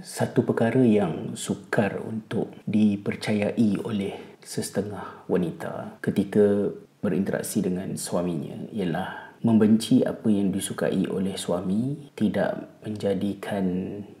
satu perkara yang sukar untuk dipercayai oleh sesetengah wanita ketika berinteraksi dengan suaminya ialah membenci apa yang disukai oleh suami tidak menjadikan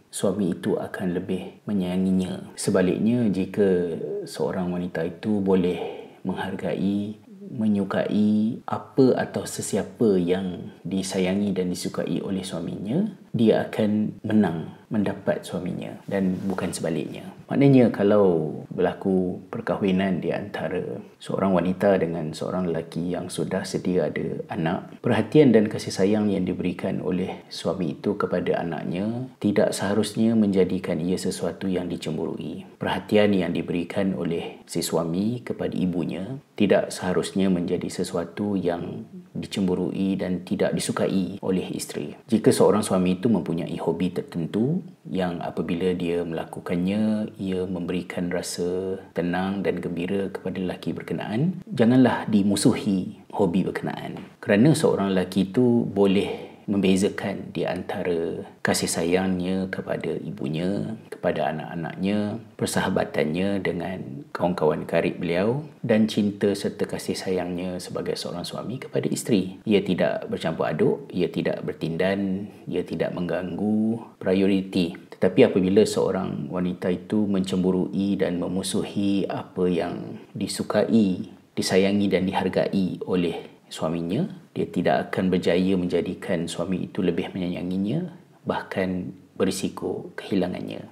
suami itu akan lebih menyayanginya. Sebaliknya jika seorang wanita itu boleh menghargai menyukai apa atau sesiapa yang disayangi dan disukai oleh suaminya, dia akan menang mendapat suaminya dan bukan sebaliknya. Maknanya kalau berlaku perkahwinan di antara seorang wanita dengan seorang lelaki yang sudah sedia ada anak, perhatian dan kasih sayang yang diberikan oleh suami itu kepada anaknya tidak seharusnya menjadikan ia sesuatu yang dicemburui. Perhatian yang diberikan oleh si suami kepada ibunya tidak seharusnya menjadi sesuatu yang dicemburui dan tidak disukai oleh isteri. Jika seorang suami itu mempunyai hobi tertentu yang apabila dia melakukannya ia memberikan rasa tenang dan gembira kepada lelaki berkenaan, janganlah dimusuhi hobi berkenaan. Kerana seorang lelaki itu boleh membezakan di antara kasih sayangnya kepada ibunya, kepada anak-anaknya, persahabatannya dengan kawan-kawan karib beliau dan cinta serta kasih sayangnya sebagai seorang suami kepada isteri. Ia tidak bercampur aduk, ia tidak bertindan, ia tidak mengganggu prioriti. Tetapi apabila seorang wanita itu mencemburui dan memusuhi apa yang disukai, disayangi dan dihargai oleh suaminya, dia tidak akan berjaya menjadikan suami itu lebih menyayanginya bahkan berisiko kehilangannya.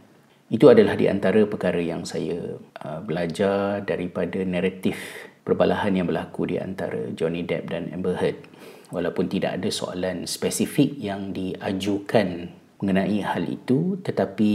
Itu adalah di antara perkara yang saya uh, belajar daripada naratif perbalahan yang berlaku di antara Johnny Depp dan Amber Heard. Walaupun tidak ada soalan spesifik yang diajukan mengenai hal itu tetapi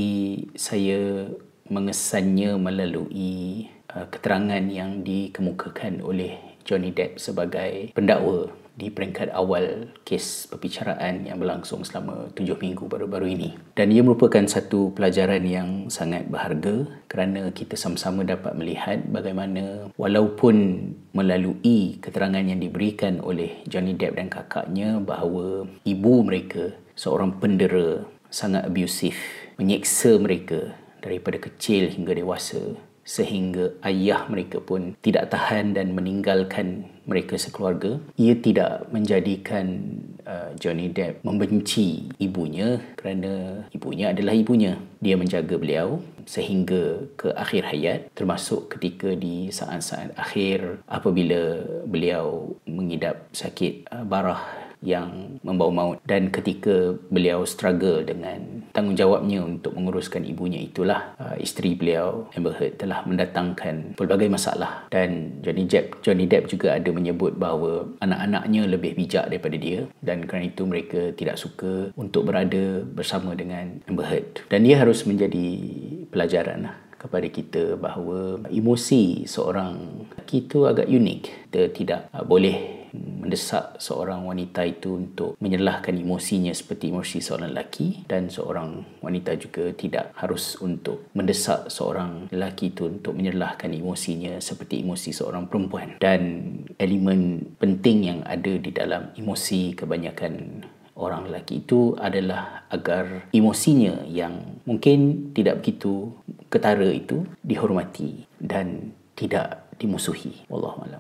saya mengesannya melalui uh, keterangan yang dikemukakan oleh Johnny Depp sebagai pendakwa di peringkat awal kes perbicaraan yang berlangsung selama tujuh minggu baru-baru ini. Dan ia merupakan satu pelajaran yang sangat berharga kerana kita sama-sama dapat melihat bagaimana walaupun melalui keterangan yang diberikan oleh Johnny Depp dan kakaknya bahawa ibu mereka seorang pendera sangat abusif menyeksa mereka daripada kecil hingga dewasa sehingga ayah mereka pun tidak tahan dan meninggalkan mereka sekeluarga. Ia tidak menjadikan uh, Johnny Depp membenci ibunya kerana ibunya adalah ibunya. Dia menjaga beliau sehingga ke akhir hayat termasuk ketika di saat-saat akhir apabila beliau mengidap sakit uh, barah yang membawa maut dan ketika beliau struggle dengan tanggungjawabnya untuk menguruskan ibunya itulah uh, isteri beliau Amber Heard telah mendatangkan pelbagai masalah. Dan Johnny Depp Johnny Depp juga ada menyebut bahawa anak-anaknya lebih bijak daripada dia. Dan kerana itu mereka tidak suka untuk berada bersama dengan Amber Heard. Dan dia harus menjadi pelajaran lah kepada kita bahawa emosi seorang lelaki itu agak unik. Kita tidak uh, boleh mendesak seorang wanita itu untuk menyalahkan emosinya seperti emosi seorang lelaki dan seorang wanita juga tidak harus untuk mendesak seorang lelaki itu untuk menyalahkan emosinya seperti emosi seorang perempuan dan elemen penting yang ada di dalam emosi kebanyakan orang lelaki itu adalah agar emosinya yang mungkin tidak begitu ketara itu dihormati dan tidak dimusuhi. Wallahualam.